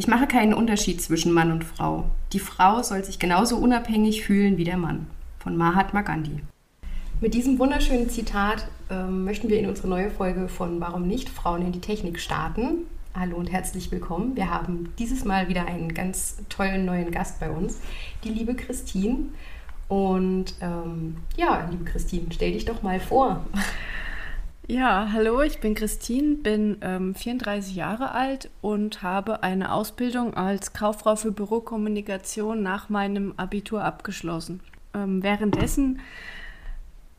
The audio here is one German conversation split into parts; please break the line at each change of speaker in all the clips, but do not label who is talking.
Ich mache keinen Unterschied zwischen Mann und Frau. Die Frau soll sich genauso unabhängig fühlen wie der Mann. Von Mahatma Gandhi. Mit diesem wunderschönen Zitat ähm, möchten wir in unsere neue Folge von Warum nicht Frauen in die Technik starten. Hallo und herzlich willkommen. Wir haben dieses Mal wieder einen ganz tollen neuen Gast bei uns, die liebe Christine. Und ähm, ja, liebe Christine, stell dich doch mal vor.
Ja, hallo, ich bin Christine, bin ähm, 34 Jahre alt und habe eine Ausbildung als Kauffrau für Bürokommunikation nach meinem Abitur abgeschlossen. Ähm, währenddessen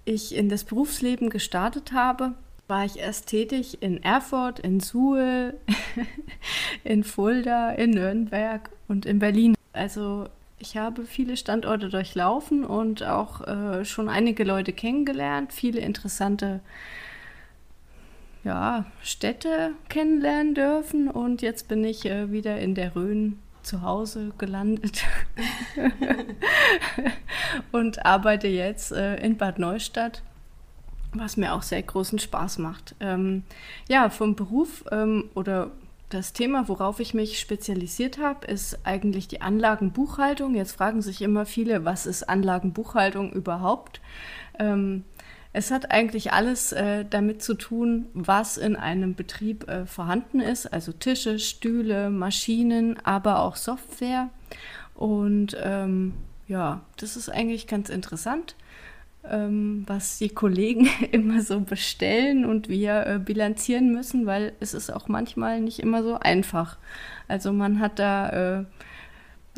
ich in das Berufsleben gestartet habe, war ich erst tätig in Erfurt, in Suhl, in Fulda, in Nürnberg und in Berlin. Also ich habe viele Standorte durchlaufen und auch äh, schon einige Leute kennengelernt, viele interessante ja, Städte kennenlernen dürfen und jetzt bin ich äh, wieder in der Rhön zu Hause gelandet und arbeite jetzt äh, in Bad Neustadt, was mir auch sehr großen Spaß macht. Ähm, ja, vom Beruf ähm, oder das Thema, worauf ich mich spezialisiert habe, ist eigentlich die Anlagenbuchhaltung. Jetzt fragen sich immer viele, was ist Anlagenbuchhaltung überhaupt? Ähm, es hat eigentlich alles äh, damit zu tun, was in einem Betrieb äh, vorhanden ist, also Tische, Stühle, Maschinen, aber auch Software. Und ähm, ja, das ist eigentlich ganz interessant, ähm, was die Kollegen immer so bestellen und wir äh, bilanzieren müssen, weil es ist auch manchmal nicht immer so einfach. Also man hat da äh,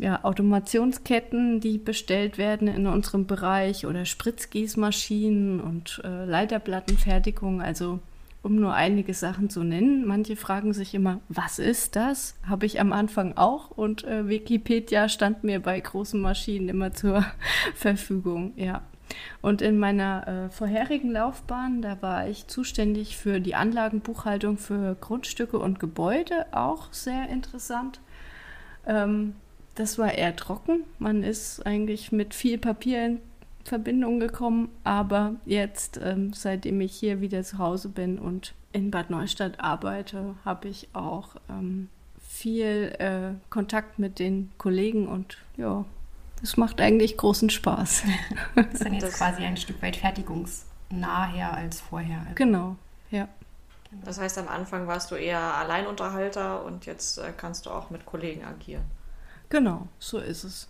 ja, Automationsketten, die bestellt werden in unserem Bereich oder Spritzgießmaschinen und äh, Leiterplattenfertigung. Also um nur einige Sachen zu nennen. Manche fragen sich immer, was ist das? Habe ich am Anfang auch und äh, Wikipedia stand mir bei großen Maschinen immer zur Verfügung. Ja. Und in meiner äh, vorherigen Laufbahn, da war ich zuständig für die Anlagenbuchhaltung für Grundstücke und Gebäude, auch sehr interessant. Ähm, das war eher trocken. Man ist eigentlich mit viel Papier in Verbindung gekommen, aber jetzt, ähm, seitdem ich hier wieder zu Hause bin und in Bad Neustadt arbeite, habe ich auch ähm, viel äh, Kontakt mit den Kollegen und ja, es macht eigentlich großen Spaß.
Das ist dann jetzt quasi ein Stück weit fertigungsnahher als vorher.
Genau, ja.
Das heißt, am Anfang warst du eher Alleinunterhalter und jetzt äh, kannst du auch mit Kollegen agieren.
Genau, so ist es.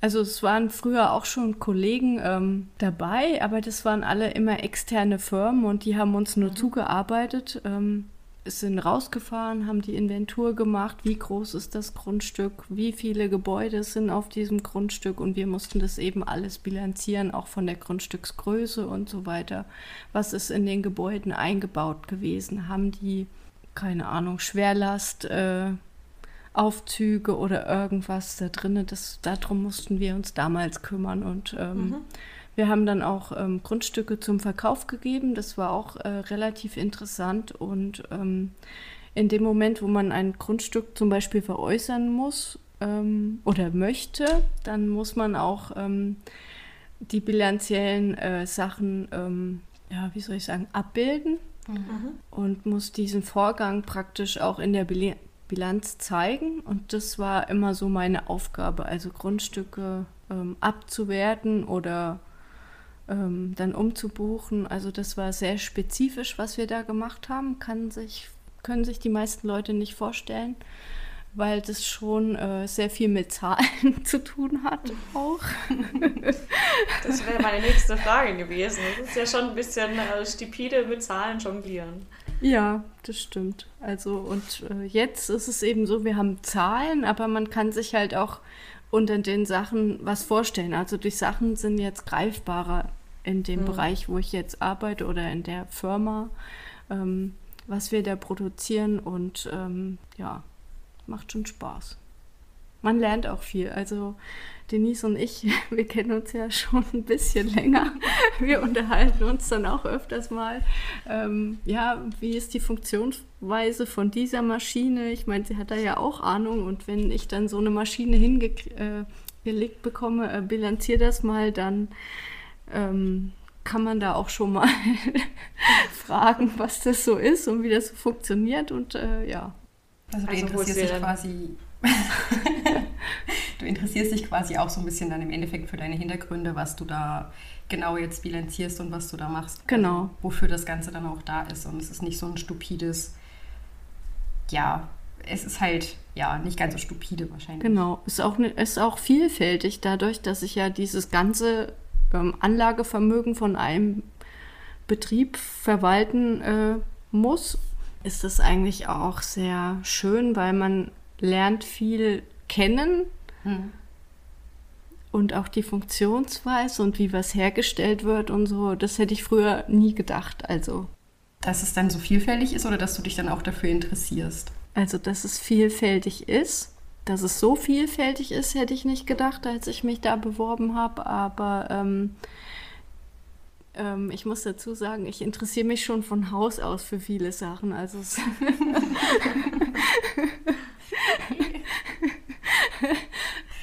Also es waren früher auch schon Kollegen ähm, dabei, aber das waren alle immer externe Firmen und die haben uns nur mhm. zugearbeitet, ähm, sind rausgefahren, haben die Inventur gemacht, wie groß ist das Grundstück, wie viele Gebäude sind auf diesem Grundstück und wir mussten das eben alles bilanzieren, auch von der Grundstücksgröße und so weiter. Was ist in den Gebäuden eingebaut gewesen? Haben die, keine Ahnung, Schwerlast? Äh, Aufzüge oder irgendwas da drin. darum mussten wir uns damals kümmern. Und ähm, mhm. wir haben dann auch ähm, Grundstücke zum Verkauf gegeben. Das war auch äh, relativ interessant. Und ähm, in dem Moment, wo man ein Grundstück zum Beispiel veräußern muss ähm, oder möchte, dann muss man auch ähm, die bilanziellen äh, Sachen, ähm, ja, wie soll ich sagen, abbilden. Mhm. Und muss diesen Vorgang praktisch auch in der Bilanz Bilanz zeigen. Und das war immer so meine Aufgabe, also Grundstücke ähm, abzuwerten oder ähm, dann umzubuchen. Also das war sehr spezifisch, was wir da gemacht haben. Kann sich, können sich die meisten Leute nicht vorstellen, weil das schon äh, sehr viel mit Zahlen zu tun hat auch.
Das wäre meine nächste Frage gewesen. Das ist ja schon ein bisschen äh, stupide mit Zahlen jonglieren.
Ja, das stimmt. Also und äh, jetzt ist es eben so, wir haben Zahlen, aber man kann sich halt auch unter den Sachen was vorstellen. Also die Sachen sind jetzt greifbarer in dem mhm. Bereich, wo ich jetzt arbeite oder in der Firma, ähm, was wir da produzieren und ähm, ja, macht schon Spaß. Man lernt auch viel. Also Denise und ich, wir kennen uns ja schon ein bisschen länger. Wir unterhalten uns dann auch öfters mal. Ähm, ja, wie ist die Funktionsweise von dieser Maschine? Ich meine, sie hat da ja auch Ahnung. Und wenn ich dann so eine Maschine hingelegt äh, bekomme, äh, bilanziere das mal, dann ähm, kann man da auch schon mal fragen, was das so ist und wie das so funktioniert. Und äh, ja,
Also du also interessierst dich quasi. du interessierst dich quasi auch so ein bisschen dann im Endeffekt für deine Hintergründe, was du da genau jetzt bilanzierst und was du da machst.
Genau.
Wofür das Ganze dann auch da ist. Und es ist nicht so ein stupides, ja, es ist halt ja nicht ganz so stupide wahrscheinlich.
Genau, ist auch, ne, ist auch vielfältig dadurch, dass ich ja dieses ganze ähm, Anlagevermögen von einem Betrieb verwalten äh, muss, ist es eigentlich auch sehr schön, weil man lernt viel kennen hm. und auch die Funktionsweise und wie was hergestellt wird und so. Das hätte ich früher nie gedacht. Also
dass es dann so vielfältig ist oder dass du dich dann auch dafür interessierst?
Also, dass es vielfältig ist. Dass es so vielfältig ist, hätte ich nicht gedacht, als ich mich da beworben habe. Aber ähm, ähm, ich muss dazu sagen, ich interessiere mich schon von Haus aus für viele Sachen. Also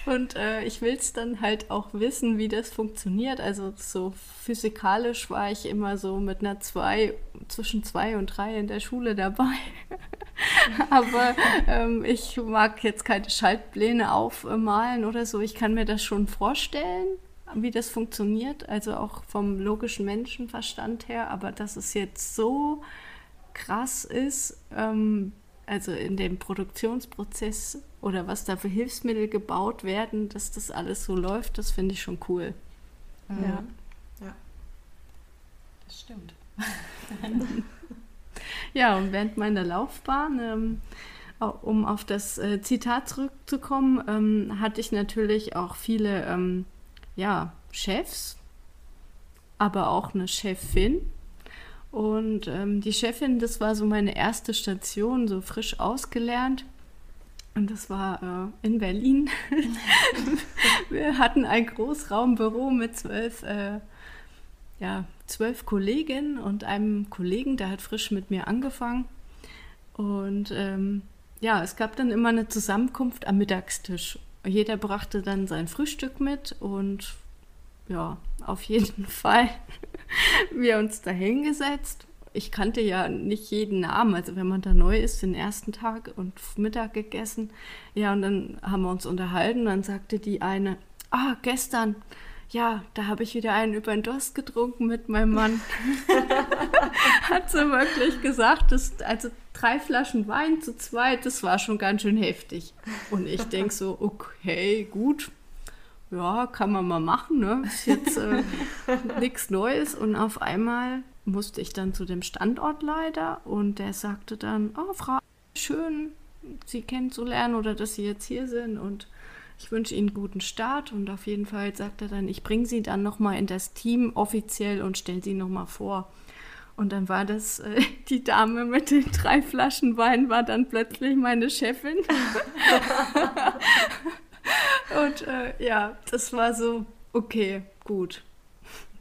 Und äh, ich will es dann halt auch wissen, wie das funktioniert. Also so physikalisch war ich immer so mit einer 2, zwischen 2 und 3 in der Schule dabei. Aber ähm, ich mag jetzt keine Schaltpläne aufmalen oder so. Ich kann mir das schon vorstellen, wie das funktioniert. Also auch vom logischen Menschenverstand her. Aber dass es jetzt so krass ist, ähm, also in dem Produktionsprozess oder was da für Hilfsmittel gebaut werden, dass das alles so läuft, das finde ich schon cool.
Mhm. Ja. ja. Das stimmt.
ja, und während meiner Laufbahn, ähm, um auf das äh, Zitat zurückzukommen, ähm, hatte ich natürlich auch viele ähm, ja, Chefs, aber auch eine Chefin, und ähm, die Chefin, das war so meine erste Station, so frisch ausgelernt. Und das war äh, in Berlin. Wir hatten ein Großraumbüro mit zwölf, äh, ja, zwölf Kolleginnen und einem Kollegen, der hat frisch mit mir angefangen. Und ähm, ja, es gab dann immer eine Zusammenkunft am Mittagstisch. Jeder brachte dann sein Frühstück mit und ja, auf jeden Fall wir uns da hingesetzt. Ich kannte ja nicht jeden Namen, also wenn man da neu ist, den ersten Tag und Mittag gegessen. Ja, und dann haben wir uns unterhalten. Dann sagte die eine, ah, gestern, ja, da habe ich wieder einen über den Durst getrunken mit meinem Mann. Hat sie wirklich gesagt, dass, also drei Flaschen Wein zu zweit, das war schon ganz schön heftig. Und ich denke so, okay, gut, ja, kann man mal machen, ne? Ist jetzt äh, nichts Neues. Und auf einmal musste ich dann zu dem Standortleiter und der sagte dann, oh, Frau, schön, Sie kennenzulernen oder dass Sie jetzt hier sind und ich wünsche Ihnen einen guten Start und auf jeden Fall sagt er dann, ich bringe Sie dann nochmal in das Team offiziell und stelle Sie nochmal vor. Und dann war das, äh, die Dame mit den drei Flaschen Wein war dann plötzlich meine Chefin. Und äh, ja, das war so, okay, gut.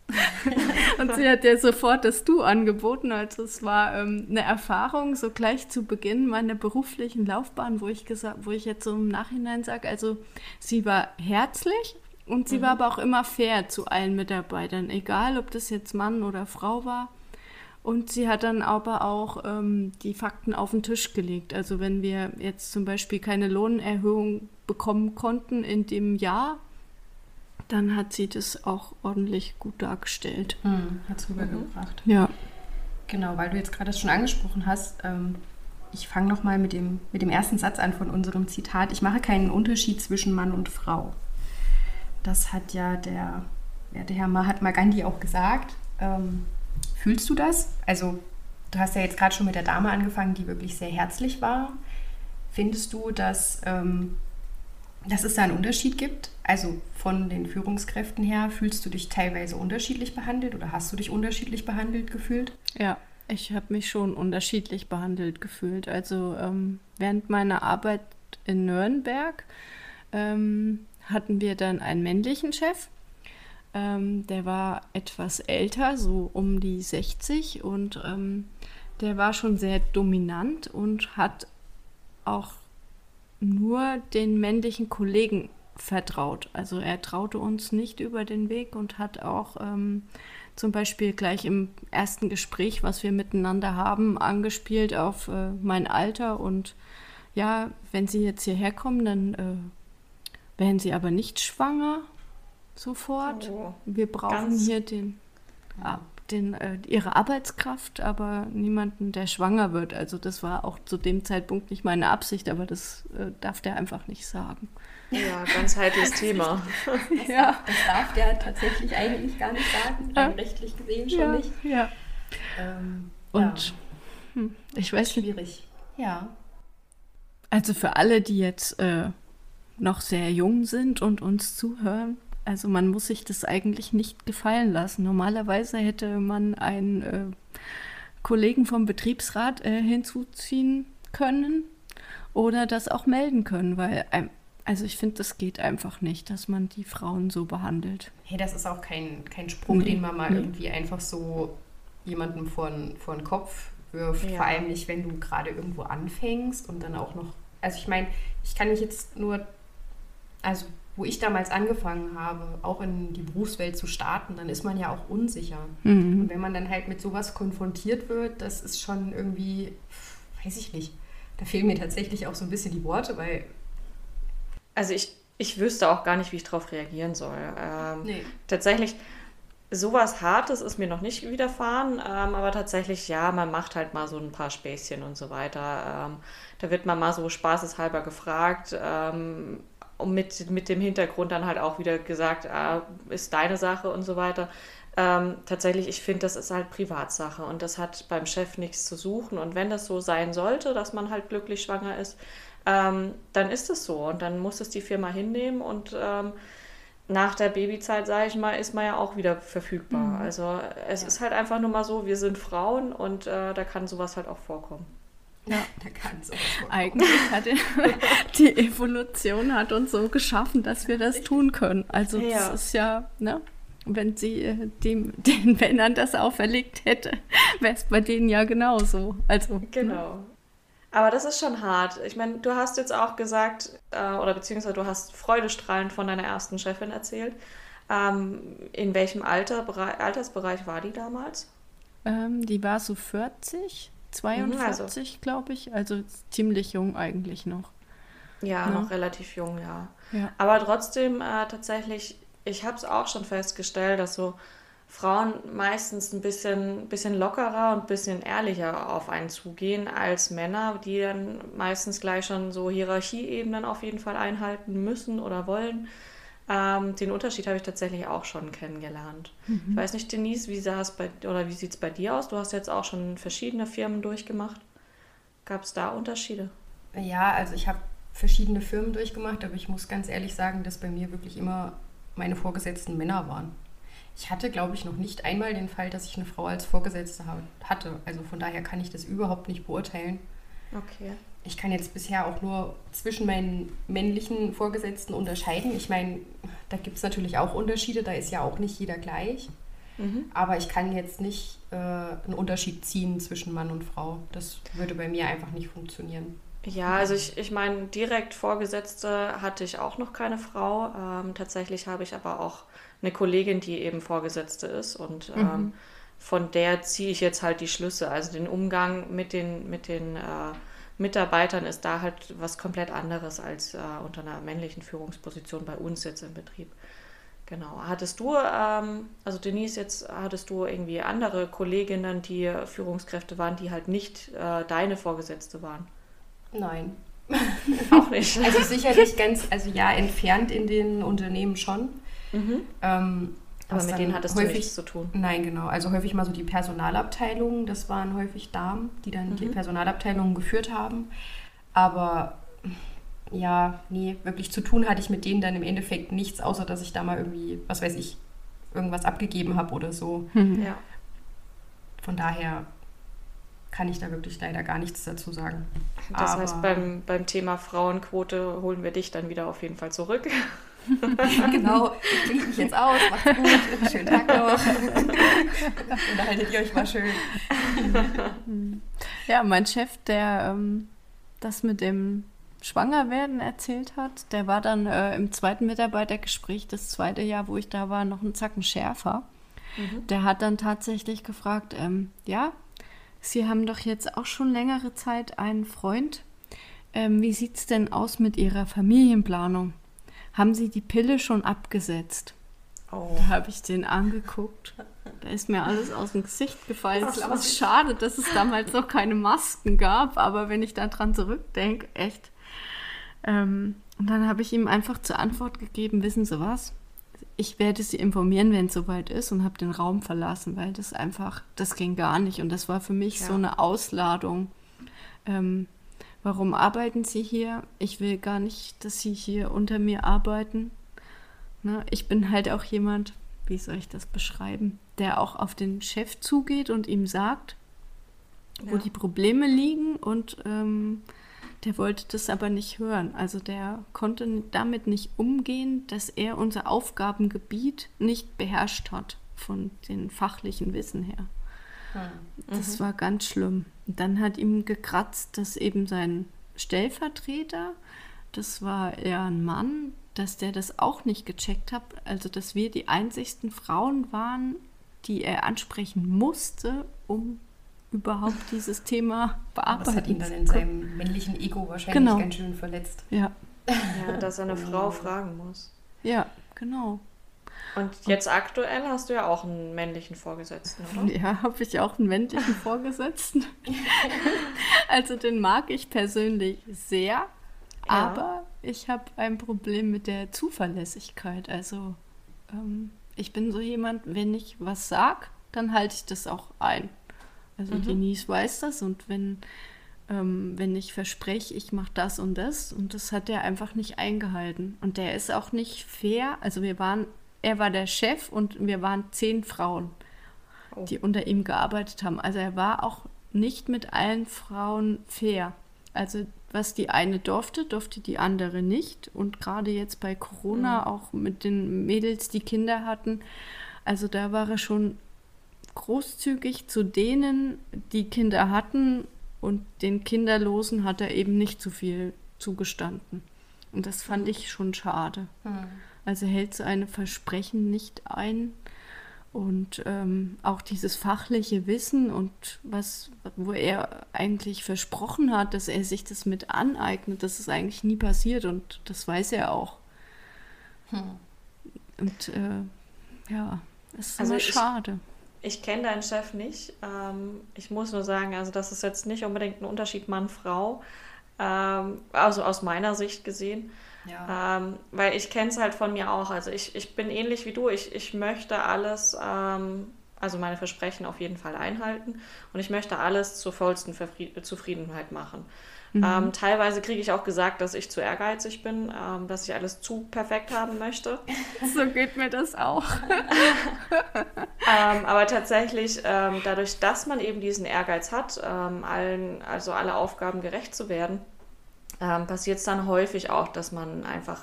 und sie hat ja sofort das Du angeboten. Also es war ähm, eine Erfahrung, so gleich zu Beginn meiner beruflichen Laufbahn, wo ich gesagt, wo ich jetzt so im Nachhinein sage, also sie war herzlich und sie mhm. war aber auch immer fair zu allen Mitarbeitern, egal ob das jetzt Mann oder Frau war. Und sie hat dann aber auch ähm, die Fakten auf den Tisch gelegt. Also wenn wir jetzt zum Beispiel keine Lohnerhöhung bekommen konnten in dem Jahr, dann hat sie das auch ordentlich gut dargestellt.
Hm, hat es rübergebracht.
Ja.
Genau, weil du jetzt gerade schon angesprochen hast, ähm, ich fange nochmal mit dem, mit dem ersten Satz an von unserem Zitat. Ich mache keinen Unterschied zwischen Mann und Frau. Das hat ja der, ja, der Herr Mahatma Gandhi auch gesagt. Ähm, Fühlst du das? Also, du hast ja jetzt gerade schon mit der Dame angefangen, die wirklich sehr herzlich war. Findest du, dass, ähm, dass es da einen Unterschied gibt? Also von den Führungskräften her, fühlst du dich teilweise unterschiedlich behandelt oder hast du dich unterschiedlich behandelt gefühlt?
Ja, ich habe mich schon unterschiedlich behandelt gefühlt. Also ähm, während meiner Arbeit in Nürnberg ähm, hatten wir dann einen männlichen Chef ähm, der war etwas älter, so um die 60 und ähm, der war schon sehr dominant und hat auch nur den männlichen Kollegen vertraut. Also er traute uns nicht über den Weg und hat auch ähm, zum Beispiel gleich im ersten Gespräch, was wir miteinander haben, angespielt auf äh, mein Alter und ja, wenn Sie jetzt hierher kommen, dann äh, werden Sie aber nicht schwanger sofort.
Oh,
Wir brauchen hier den, den, äh, Ihre Arbeitskraft, aber niemanden, der schwanger wird. Also das war auch zu dem Zeitpunkt nicht meine Absicht, aber das äh, darf der einfach nicht sagen.
Ja, ganz heikles Thema.
Ja,
Das darf der tatsächlich eigentlich gar nicht sagen,
Ja.
rechtlich gesehen schon
ja,
nicht.
ja.
Ähm,
Und hm, ich weiß nicht,
schwierig. Ja.
Also für alle, die jetzt äh, noch sehr jung sind und uns zuhören, also man muss sich das eigentlich nicht gefallen lassen. Normalerweise hätte man einen äh, Kollegen vom Betriebsrat äh, hinzuziehen können oder das auch melden können, weil ähm, also ich finde, das geht einfach nicht, dass man die Frauen so behandelt.
Hey, das ist auch kein, kein Spruch,
Nee,
den man mal
nee.
irgendwie einfach so jemandem vor den, vor den Kopf wirft.
Ja.
Vor allem nicht, wenn du gerade irgendwo anfängst und dann auch noch. Also ich meine, ich kann mich jetzt nur, also wo ich damals angefangen habe, auch in die Berufswelt zu starten, dann ist man ja auch unsicher.
Mhm.
Und wenn man dann halt mit sowas konfrontiert wird, das ist schon irgendwie, weiß ich nicht. Da fehlen mir tatsächlich auch so ein bisschen die Worte, weil.
Also ich, ich wüsste auch gar nicht, wie ich darauf reagieren soll. Ähm,
Nee.
Tatsächlich, sowas Hartes ist mir noch nicht widerfahren, ähm, aber tatsächlich, ja, man macht halt mal so ein paar Späßchen und so weiter. Ähm, da wird man mal so spaßeshalber gefragt, ähm, und mit, mit dem Hintergrund dann halt auch wieder gesagt, ah, ist deine Sache und so weiter. Ähm, tatsächlich, ich finde, das ist halt Privatsache und das hat beim Chef nichts zu suchen. Und wenn das so sein sollte, dass man halt glücklich schwanger ist, ähm, dann ist es so und dann muss es die Firma hinnehmen und ähm, nach der Babyzeit, sage ich mal, ist man ja auch wieder verfügbar. Also es
Ja.
ist halt einfach nur mal so, wir sind Frauen und äh, da kann sowas halt auch vorkommen.
Ja.
Da kann sowas.
Eigentlich hat die Evolution hat uns so geschaffen, dass wir das tun können. Also
Ja.
das ist ja, ne? Wenn sie äh, dem, den Männern das auferlegt hätte, wäre es bei denen ja genauso. Also ne?
Genau. Aber das ist schon hart. Ich meine, du hast jetzt auch gesagt, äh, oder beziehungsweise du hast freudestrahlend von deiner ersten Chefin erzählt. Ähm, in welchem Alter, Berei- Altersbereich war die damals?
ähm, die war so 40, 42, glaube ich. Also ziemlich jung eigentlich noch.
Ja,
Ja.
noch relativ jung, ja.
Ja.
Aber trotzdem äh, tatsächlich, ich habe es auch schon festgestellt, dass so Frauen meistens ein bisschen, bisschen lockerer und ein bisschen ehrlicher auf einen zugehen als Männer, die dann meistens gleich schon so Hierarchieebenen auf jeden Fall einhalten müssen oder wollen. Ähm, den Unterschied habe ich tatsächlich auch schon kennengelernt. Ich weiß nicht, Denise, wie sah es bei oder wie sieht es bei dir aus? Du hast jetzt auch schon verschiedene Firmen durchgemacht. Gab es da Unterschiede?
Ja, also ich habe verschiedene Firmen durchgemacht, aber ich muss ganz ehrlich sagen, dass bei mir wirklich immer meine Vorgesetzten Männer waren. Ich hatte, glaube ich, noch nicht einmal den Fall, dass ich eine Frau als Vorgesetzte ha- hatte. Also von daher kann ich das überhaupt nicht beurteilen.
Okay.
Ich kann jetzt bisher auch nur zwischen meinen männlichen Vorgesetzten unterscheiden. Ich meine, da gibt es natürlich auch Unterschiede, da ist ja auch nicht jeder gleich.
Mhm.
Aber ich kann jetzt nicht äh, einen Unterschied ziehen zwischen Mann und Frau. Das würde bei mir einfach nicht funktionieren.
Ja, also ich, ich meine, direkt Vorgesetzte hatte ich auch noch keine Frau. Ähm, tatsächlich habe ich aber auch eine Kollegin, die eben Vorgesetzte ist und ähm, von der ziehe ich jetzt halt die Schlüsse. Also den Umgang mit den, mit den äh, Mitarbeitern ist da halt was komplett anderes als äh, unter einer männlichen Führungsposition bei uns jetzt im Betrieb. Genau. Hattest du, ähm, also Denise, jetzt hattest du irgendwie andere Kolleginnen, die Führungskräfte waren, die halt nicht äh, deine Vorgesetzte waren?
Nein.
Auch nicht.
Also sicherlich ganz, also ja, entfernt in den Unternehmen schon.
Mhm.
Ähm,
Aber mit denen hattest du
häufig,
nichts zu tun.
Nein, genau. Also häufig mal so die Personalabteilungen, das waren häufig Damen, die dann die
Mhm.
Personalabteilungen geführt haben. Aber ja, nee, wirklich zu tun hatte ich mit denen dann im Endeffekt nichts, außer dass ich da mal irgendwie, was weiß ich, irgendwas abgegeben habe oder so.
Ja.
Von daher kann ich da wirklich leider gar nichts dazu sagen.
Das
Aber-
heißt, beim, beim Thema Frauenquote holen wir dich dann wieder auf jeden Fall zurück.
genau, ich klinge mich jetzt aus, macht's gut, schönen Tag noch. Unterhaltet ihr euch mal schön.
Ja, mein Chef, der ähm, das mit dem Schwangerwerden erzählt hat, der war dann äh, im zweiten Mitarbeitergespräch, das zweite Jahr, wo ich da war, noch einen Zacken schärfer. Der hat dann tatsächlich gefragt, ähm, ja, Sie haben doch jetzt auch schon längere Zeit einen Freund. ähm, wie sieht es denn aus mit Ihrer Familienplanung? Haben Sie die Pille schon abgesetzt? Oh. Da habe ich den angeguckt. Da ist mir alles aus dem Gesicht gefallen. Es ist schade, dass es damals noch keine Masken gab, aber wenn ich daran zurückdenke, echt. Ähm, und dann habe ich ihm einfach zur Antwort gegeben, wissen Sie was? Ich werde Sie informieren, wenn es soweit ist und habe den Raum verlassen, weil das einfach, das ging gar nicht. Und das war für mich ja. so eine Ausladung. Ähm, warum arbeiten Sie hier? Ich will gar nicht, dass Sie hier unter mir arbeiten. Ne? Ich bin halt auch jemand, wie soll ich das beschreiben, der auch auf den Chef zugeht und ihm sagt, ja. wo die Probleme liegen und ähm, der wollte das aber nicht hören. Also der konnte damit nicht umgehen, dass er unser Aufgabengebiet nicht beherrscht hat von den fachlichen Wissen her. Hm. Das mhm. war ganz schlimm. Und dann hat ihm gekratzt, dass eben sein Stellvertreter, das war eher ein Mann, dass der das auch nicht gecheckt hat. Also dass wir die einzigsten Frauen waren, die er ansprechen musste, um überhaupt dieses Thema bearbeiten Das
hat ihn dann in seinem männlichen Ego wahrscheinlich genau. ganz schön verletzt.
Ja.
Ja, dass er eine Frau fragen muss.
Ja, genau.
Und jetzt aktuell hast du ja auch einen männlichen Vorgesetzten, oder?
Ja, habe ich auch einen männlichen Vorgesetzten. also den mag ich persönlich sehr, ja. aber ich habe ein Problem mit der Zuverlässigkeit. Also ähm, ich bin so jemand, wenn ich was sage, dann halte ich das auch ein. Also mhm. Denise weiß das und wenn, ähm, wenn ich verspreche, ich mache das und das und das hat er einfach nicht eingehalten. Und der ist auch nicht fair. Also wir waren, er war der Chef und wir waren zehn Frauen, oh. die unter ihm gearbeitet haben. Also er war auch nicht mit allen Frauen fair. Also was die eine durfte, durfte die andere nicht. Und gerade jetzt bei Corona, mhm. auch mit den Mädels, die Kinder hatten, also da war er schon großzügig zu denen, die Kinder hatten und den Kinderlosen hat er eben nicht so viel zugestanden. Und das fand ich schon schade. Hm. Also hält seine Versprechen nicht ein und ähm, auch dieses fachliche Wissen und was, wo er eigentlich versprochen hat, dass er sich das mit aneignet, das ist eigentlich nie passiert und das weiß er auch. Hm. Und äh, ja, es ist also immer schade.
Ich kenne deinen Chef nicht. Ähm, ich muss nur sagen, also das ist jetzt nicht unbedingt ein Unterschied Mann-Frau, ähm, also aus meiner Sicht gesehen. Ja. Ähm, weil ich kenne es halt von mir auch. Also ich, ich bin ähnlich wie du. Ich, ich möchte alles, ähm, also meine Versprechen auf jeden Fall einhalten und ich möchte alles zur vollsten Zufriedenheit machen. Mhm. Ähm, teilweise kriege ich auch gesagt, dass ich zu ehrgeizig bin, ähm, dass ich alles zu perfekt haben möchte.
So geht mir das auch.
ähm, aber tatsächlich, ähm, dadurch, dass man eben diesen Ehrgeiz hat, ähm, allen, also alle Aufgaben gerecht zu werden, ähm, passiert es dann häufig auch, dass man einfach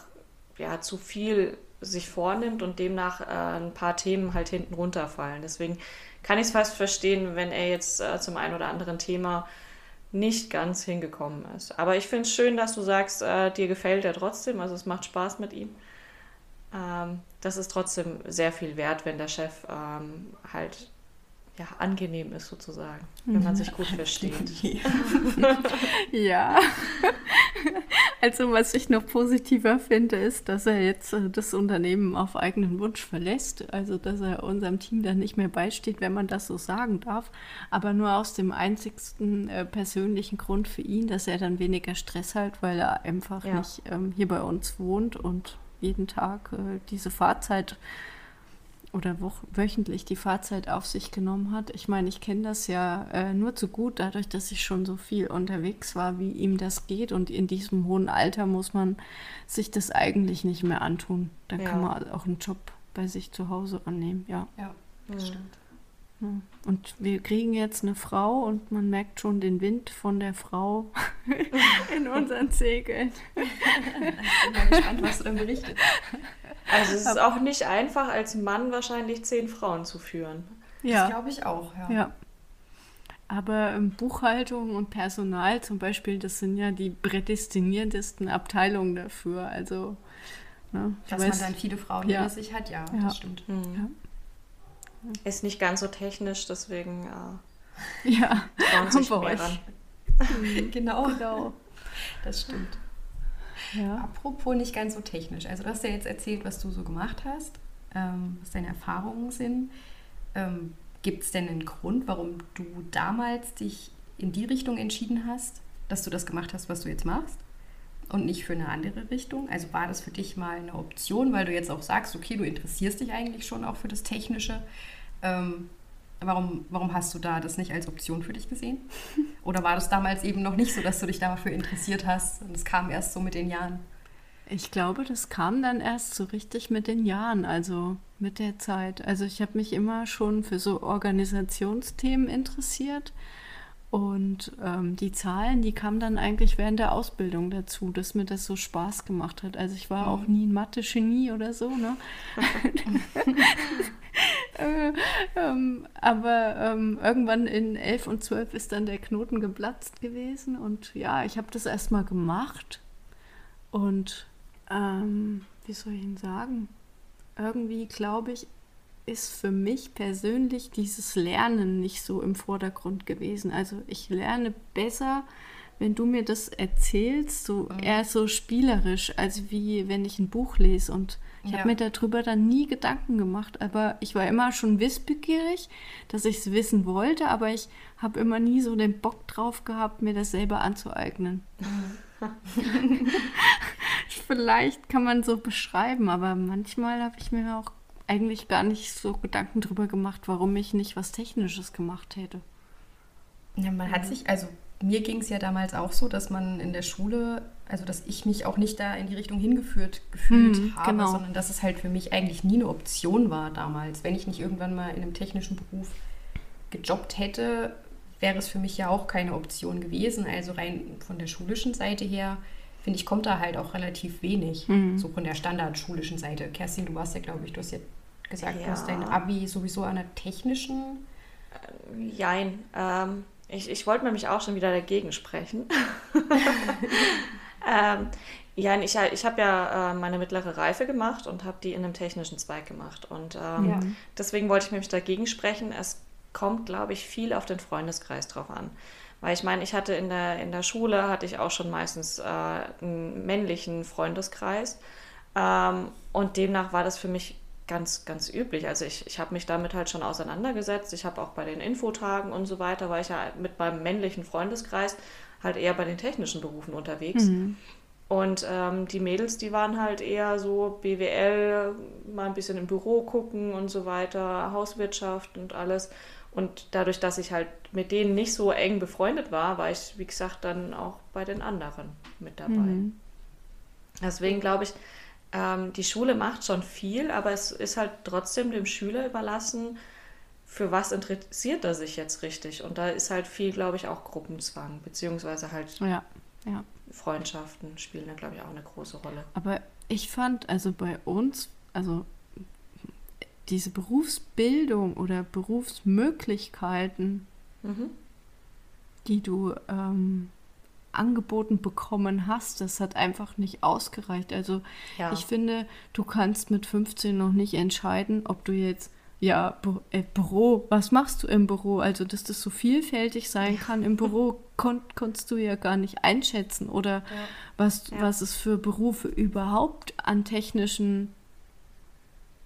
ja, zu viel sich vornimmt und demnach äh, ein paar Themen halt hinten runterfallen. Deswegen kann ich es fast verstehen, wenn er jetzt äh, zum einen oder anderen Thema nicht ganz hingekommen ist. Aber ich finde es schön, dass du sagst, äh, dir gefällt er trotzdem, also es macht Spaß mit ihm. Ähm, das ist trotzdem sehr viel wert, wenn der Chef ähm, halt ja, angenehm ist sozusagen, wenn man sich gut versteht.
ja. Also was ich noch positiver finde, ist, dass er jetzt äh, das Unternehmen auf eigenen Wunsch verlässt. Also dass er unserem Team dann nicht mehr beisteht, wenn man das so sagen darf. Aber nur aus dem einzigsten äh, persönlichen Grund für ihn, dass er dann weniger Stress hat, weil er einfach ja. nicht ähm, hier bei uns wohnt und jeden Tag äh, diese Fahrzeit oder wöchentlich die Fahrzeit auf sich genommen hat. Ich meine, ich kenne das ja äh, nur zu gut, dadurch, dass ich schon so viel unterwegs war, wie ihm das geht. Und in diesem hohen Alter muss man sich das eigentlich nicht mehr antun. Da ja. kann man auch einen Job bei sich zu Hause annehmen, ja.
Ja, das stimmt.
Und wir kriegen jetzt eine Frau und man merkt schon den Wind von der Frau in unseren Segeln.
ich bin mal gespannt, was du dann berichtet.
Also es ist auch nicht einfach, als Mann wahrscheinlich zehn Frauen zu führen.
Ja. Das glaube ich auch, ja.
ja. Aber ähm, Buchhaltung und Personal zum Beispiel, das sind ja die prädestiniertesten Abteilungen dafür. Also,
ne, Dass weiß, man dann viele Frauen ja. hinter sich hat, ja, ja. das stimmt. Mhm. Ja.
Ist nicht ganz so technisch, deswegen
äh, ja.
schauen sich mehr ran.
genau. genau. Das stimmt. Ja. Apropos nicht ganz so technisch. Also du hast ja jetzt erzählt, was du so gemacht hast, ähm, was deine Erfahrungen sind. Ähm, Gibt es denn einen Grund, warum du damals dich in die Richtung entschieden hast, dass du das gemacht hast, was du jetzt machst? Und nicht für eine andere Richtung? Also war das für dich mal eine Option, weil du jetzt auch sagst, okay, du interessierst dich eigentlich schon auch für das Technische. Ähm, warum, warum hast du da das nicht als Option für dich gesehen? Oder war das damals eben noch nicht so, dass du dich dafür interessiert hast und es kam erst so mit den Jahren?
Ich glaube, das kam dann erst so richtig mit den Jahren, also mit der Zeit. Also ich habe mich immer schon für so Organisationsthemen interessiert und ähm, die Zahlen, die kamen dann eigentlich während der Ausbildung dazu, dass mir das so Spaß gemacht hat. Also ich war auch mhm. nie ein Mathe-Genie oder so, ne? äh, ähm, aber ähm, irgendwann in 11 und 12 ist dann der Knoten geplatzt gewesen und ja, ich habe das erstmal gemacht und ähm, wie soll ich Ihnen sagen? Irgendwie glaube ich, ist für mich persönlich dieses Lernen nicht so im Vordergrund gewesen. Also ich lerne besser, wenn du mir das erzählst, so mhm. eher so spielerisch, als wie wenn ich ein Buch lese. Und ich ja. habe mir darüber dann nie Gedanken gemacht. Aber ich war immer schon wissbegierig, dass ich es wissen wollte, aber ich habe immer nie so den Bock drauf gehabt, mir das selber anzueignen. Mhm. Vielleicht kann man so beschreiben, aber manchmal habe ich mir auch eigentlich gar nicht so Gedanken drüber gemacht, warum ich nicht was Technisches gemacht hätte.
Ja, man hat sich, also mir ging es ja damals auch so, dass man in der Schule, also dass ich mich auch nicht da in die Richtung hingeführt gefühlt hm, habe, genau. sondern dass es halt für mich eigentlich nie eine Option war damals. Wenn ich nicht irgendwann mal in einem technischen Beruf gejobbt hätte, wäre es für mich ja auch keine Option gewesen. Also rein von der schulischen Seite her, finde ich, kommt da halt auch relativ wenig. Mhm. So von der standardschulischen Seite. Kerstin, du warst ja, glaube ich, du hast ja gesagt, ja. du hast dein Abi sowieso an der technischen.
Äh, jein. Ähm, ich, ich wollte nämlich auch schon wieder dagegen sprechen. ähm, ja, ich, ich habe ja äh, meine mittlere Reife gemacht und habe die in einem technischen Zweig gemacht. Und ähm, ja. deswegen wollte ich nämlich dagegen sprechen. Es kommt, glaube ich, viel auf den Freundeskreis drauf an. Weil ich meine, ich hatte in der, in der Schule, hatte ich auch schon meistens äh, einen männlichen Freundeskreis. Ähm, und demnach war das für mich ganz, ganz üblich. Also ich, ich habe mich damit halt schon auseinandergesetzt. Ich habe auch bei den Infotagen und so weiter, war ich ja mit meinem männlichen Freundeskreis halt eher bei den technischen Berufen unterwegs. Mhm. Und ähm, die Mädels, die waren halt eher so BWL, mal ein bisschen im Büro gucken und so weiter, Hauswirtschaft und alles. Und dadurch, dass ich halt mit denen nicht so eng befreundet war, war ich, wie gesagt, dann auch bei den anderen mit dabei. Mhm. Deswegen glaube ich, ähm, die Schule macht schon viel, aber es ist halt trotzdem dem Schüler überlassen, für was interessiert er sich jetzt richtig. Und da ist halt viel, glaube ich, auch Gruppenzwang, beziehungsweise halt ja, ja. Freundschaften spielen da, glaube ich, auch eine große Rolle.
Aber ich fand, also bei uns, also diese Berufsbildung oder Berufsmöglichkeiten, mhm. die du ähm, angeboten bekommen hast, das hat einfach nicht ausgereicht. Also ja. ich finde, du kannst mit 15 noch nicht entscheiden, ob du jetzt ja, Bü äh, Büro, was machst du im Büro? Also, dass das so vielfältig sein kann im Büro, kon konntest du ja gar nicht einschätzen. Oder ja. Was, ja. was es für Berufe überhaupt an technischen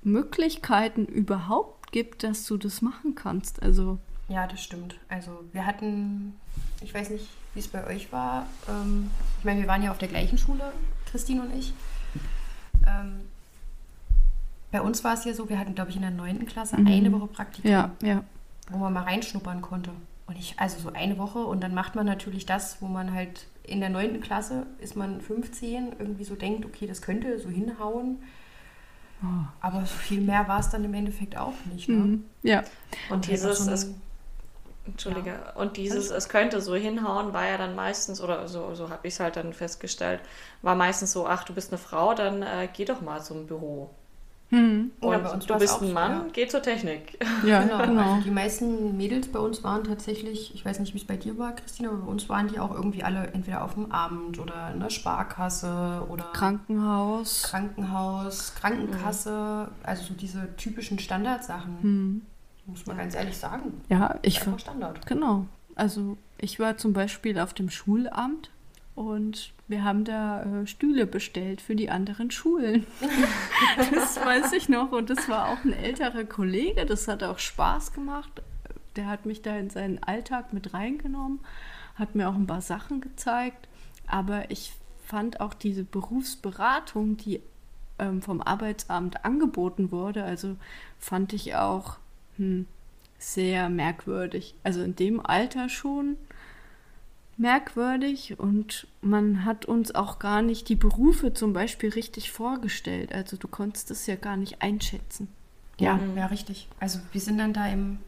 Möglichkeiten überhaupt gibt, dass du das machen kannst. Also
ja, das stimmt. Also wir hatten, ich weiß nicht, wie es bei euch war. Ähm, ich meine, wir waren ja auf der gleichen Schule, Christine und ich. Ähm, bei uns war es ja so, wir hatten, glaube ich, in der 9. Klasse mhm. eine Woche Praktikum, ja, ja. wo man mal reinschnuppern konnte. Und ich, also so eine Woche und dann macht man natürlich das, wo man halt in der 9. Klasse ist man 15, irgendwie so denkt, okay, das könnte so hinhauen. Aber so viel mehr war es dann im Endeffekt auch nicht. Ne? Mhm.
Ja. Und dieses, so es, Entschuldige, ja. und dieses, es könnte so hinhauen, war ja dann meistens, oder so, so habe ich es halt dann festgestellt, war meistens so, ach, du bist eine Frau, dann äh, geh doch mal zum Büro. Mhm. Und du bist ein Mann, ja. geh zur Technik.
Ja, genau. genau. Also die meisten Mädels bei uns waren tatsächlich, ich weiß nicht, wie es bei dir war, Christina, aber bei uns waren die auch irgendwie alle entweder auf dem Amt oder in der Sparkasse oder
Krankenhaus.
Krankenhaus, Krankenkasse, mhm. also so diese typischen Standardsachen. Mhm. Muss man ganz ehrlich sagen.
Ja, ich war Standard. Genau. Also ich war zum Beispiel auf dem Schulamt und wir haben da äh, Stühle bestellt für die anderen Schulen. das weiß ich noch. Und das war auch ein älterer Kollege. Das hat auch Spaß gemacht. Der hat mich da in seinen Alltag mit reingenommen, hat mir auch ein paar Sachen gezeigt. Aber ich fand auch diese Berufsberatung, die ähm, vom Arbeitsamt angeboten wurde, also fand ich auch hm, sehr merkwürdig. Also in dem Alter schon merkwürdig und man hat uns auch gar nicht die Berufe zum Beispiel richtig vorgestellt. Also du konntest das ja gar nicht einschätzen.
Ja, mhm. ja, richtig. Also wir sind dann da im,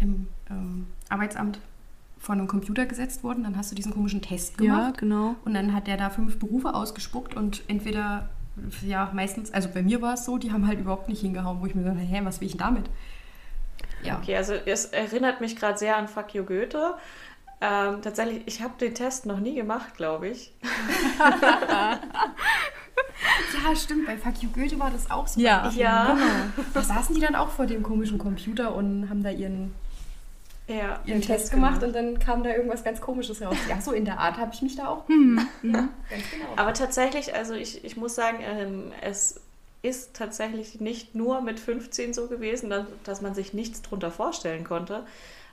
im ähm, Arbeitsamt vor einem Computer gesetzt worden, dann hast du diesen komischen Test gemacht.
Ja, genau.
Und dann hat der da fünf Berufe ausgespuckt und entweder, ja, meistens, also bei mir war es so, die haben halt überhaupt nicht hingehauen, wo ich mir dachte, hä, was will ich denn damit?
Ja. Okay, also es erinnert mich gerade sehr an Fuck You Goethe. Ähm, tatsächlich, ich habe den Test noch nie gemacht, glaube ich.
ja, stimmt. Bei Fuck You Goethe war das auch so.
Ja, ja.
Da saßen die dann auch vor dem komischen Computer und haben da ihren,
ja,
ihren Test, Test gemacht, gemacht, und dann kam da irgendwas ganz Komisches raus. Ja, so in der Art habe ich mich da auch. Hm. Ja,
ganz genau. Aber tatsächlich, also ich, ich muss sagen, ähm, es ist tatsächlich nicht nur mit 15 so gewesen, dass, dass man sich nichts drunter vorstellen konnte,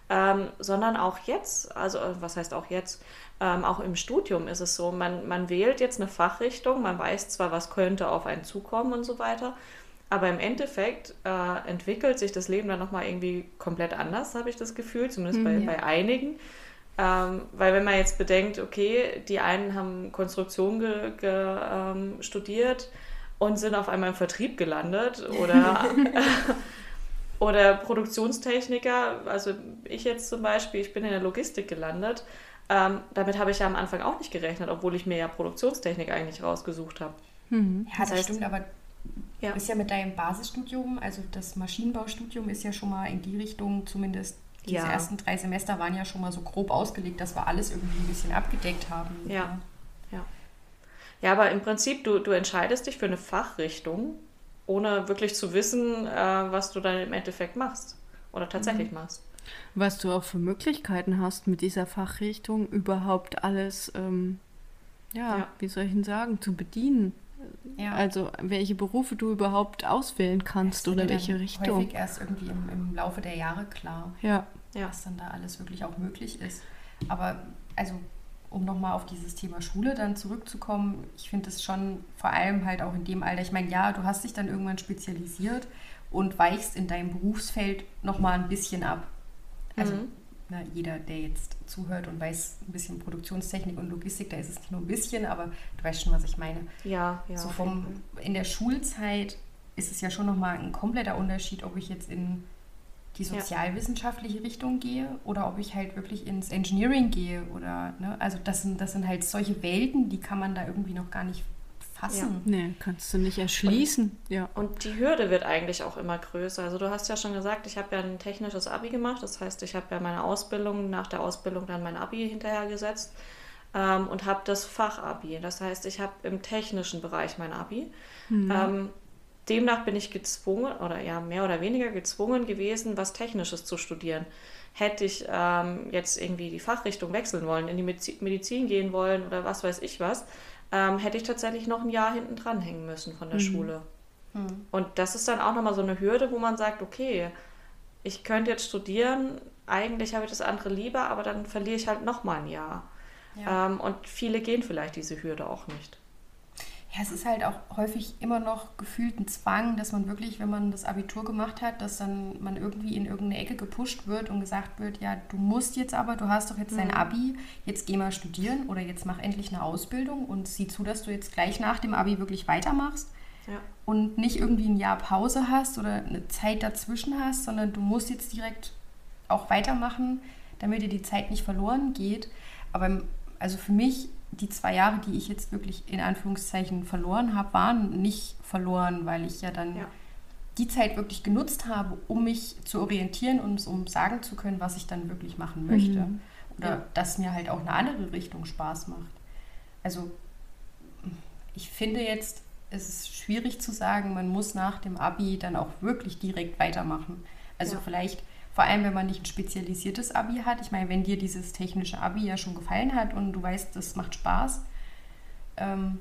ähm, sondern auch jetzt, also äh, was heißt auch jetzt, ähm, auch im Studium ist es so, man, man wählt jetzt eine Fachrichtung, man weiß zwar, was könnte auf einen zukommen und so weiter, aber im Endeffekt äh, entwickelt sich das Leben dann nochmal irgendwie komplett anders, habe ich das Gefühl, zumindest mhm, bei, ja. bei einigen. Ähm, weil wenn man jetzt bedenkt, okay, die einen haben Konstruktion ge, ge, ähm, studiert und sind auf einmal im Vertrieb gelandet oder Oder Produktionstechniker, also ich jetzt zum Beispiel, ich bin in der Logistik gelandet. Ähm, damit habe ich ja am Anfang auch nicht gerechnet, obwohl ich mir ja Produktionstechnik eigentlich rausgesucht habe.
Mhm. Ja, das, das heißt, stimmt, aber ja. du bist ja mit deinem Basisstudium, also das Maschinenbaustudium ist ja schon mal in die Richtung, zumindest diese ja. ersten drei Semester waren ja schon mal so grob ausgelegt, dass wir alles irgendwie ein bisschen abgedeckt haben.
Ja, ja. Aber im Prinzip, du, du entscheidest dich für eine Fachrichtung ohne wirklich zu wissen, äh, was du dann im Endeffekt machst oder tatsächlich mhm. machst.
Was du auch für Möglichkeiten hast mit dieser Fachrichtung, überhaupt alles, ähm, ja, ja, wie soll ich denn sagen, zu bedienen. Ja. Also welche Berufe du überhaupt auswählen kannst oder welche Richtung.
Häufig erst irgendwie im, im Laufe der Jahre klar,
ja.
was dann da alles wirklich auch möglich ist. Aber also um nochmal auf dieses Thema Schule dann zurückzukommen, ich finde es schon vor allem halt auch in dem Alter, ich meine, ja, du hast dich dann irgendwann spezialisiert und weichst in deinem Berufsfeld nochmal ein bisschen ab. Also mhm. na, jeder, der jetzt zuhört und weiß ein bisschen Produktionstechnik und Logistik, da ist es nicht nur ein bisschen, aber du weißt schon, was ich meine.
Ja, ja.
So vom, in der Schulzeit ist es ja schon nochmal ein kompletter Unterschied, ob ich jetzt in die sozialwissenschaftliche ja. Richtung gehe oder ob ich halt wirklich ins Engineering gehe oder, ne, also das sind, das sind halt solche Welten, die kann man da irgendwie noch gar nicht fassen.
Ja. Nee, kannst du nicht erschließen.
Und, ja. und die Hürde wird eigentlich auch immer größer. Also du hast ja schon gesagt, ich habe ja ein technisches Abi gemacht, das heißt, ich habe ja meine Ausbildung, nach der Ausbildung dann mein Abi hinterhergesetzt ähm, und habe das Fachabi. Das heißt, ich habe im technischen Bereich mein Abi. Mhm. Ähm, demnach bin ich gezwungen oder ja mehr oder weniger gezwungen gewesen, was Technisches zu studieren. Hätte ich ähm, jetzt irgendwie die Fachrichtung wechseln wollen, in die Medizin gehen wollen oder was weiß ich was, ähm, hätte ich tatsächlich noch ein Jahr hinten dran hängen müssen von der mhm. Schule. Mhm. Und das ist dann auch nochmal so eine Hürde, wo man sagt, okay, ich könnte jetzt studieren, eigentlich habe ich das andere lieber, aber dann verliere ich halt nochmal ein Jahr. Ja. Ähm, und viele gehen vielleicht diese Hürde auch nicht
ja, es ist halt auch häufig immer noch gefühlt ein Zwang, dass man wirklich, wenn man das Abitur gemacht hat, dass dann man irgendwie in irgendeine Ecke gepusht wird und gesagt wird, ja, du musst jetzt aber, du hast doch jetzt dein mhm. Abi, jetzt geh mal studieren oder jetzt mach endlich eine Ausbildung und sieh zu, dass du jetzt gleich nach dem Abi wirklich weitermachst. Ja. Und nicht irgendwie ein Jahr Pause hast oder eine Zeit dazwischen hast, sondern du musst jetzt direkt auch weitermachen, damit dir die Zeit nicht verloren geht. Aber also für mich die zwei Jahre, die ich jetzt wirklich in Anführungszeichen verloren habe, waren nicht verloren, weil ich ja dann ja. die Zeit wirklich genutzt habe, um mich zu orientieren und um sagen zu können, was ich dann wirklich machen möchte. Mhm. Oder ja. dass mir halt auch eine andere Richtung Spaß macht. Also ich finde jetzt, es ist schwierig zu sagen, man muss nach dem ABI dann auch wirklich direkt weitermachen. Also ja. vielleicht vor allem, wenn man nicht ein spezialisiertes Abi hat. Ich meine, wenn dir dieses technische Abi ja schon gefallen hat und du weißt, das macht Spaß, ähm,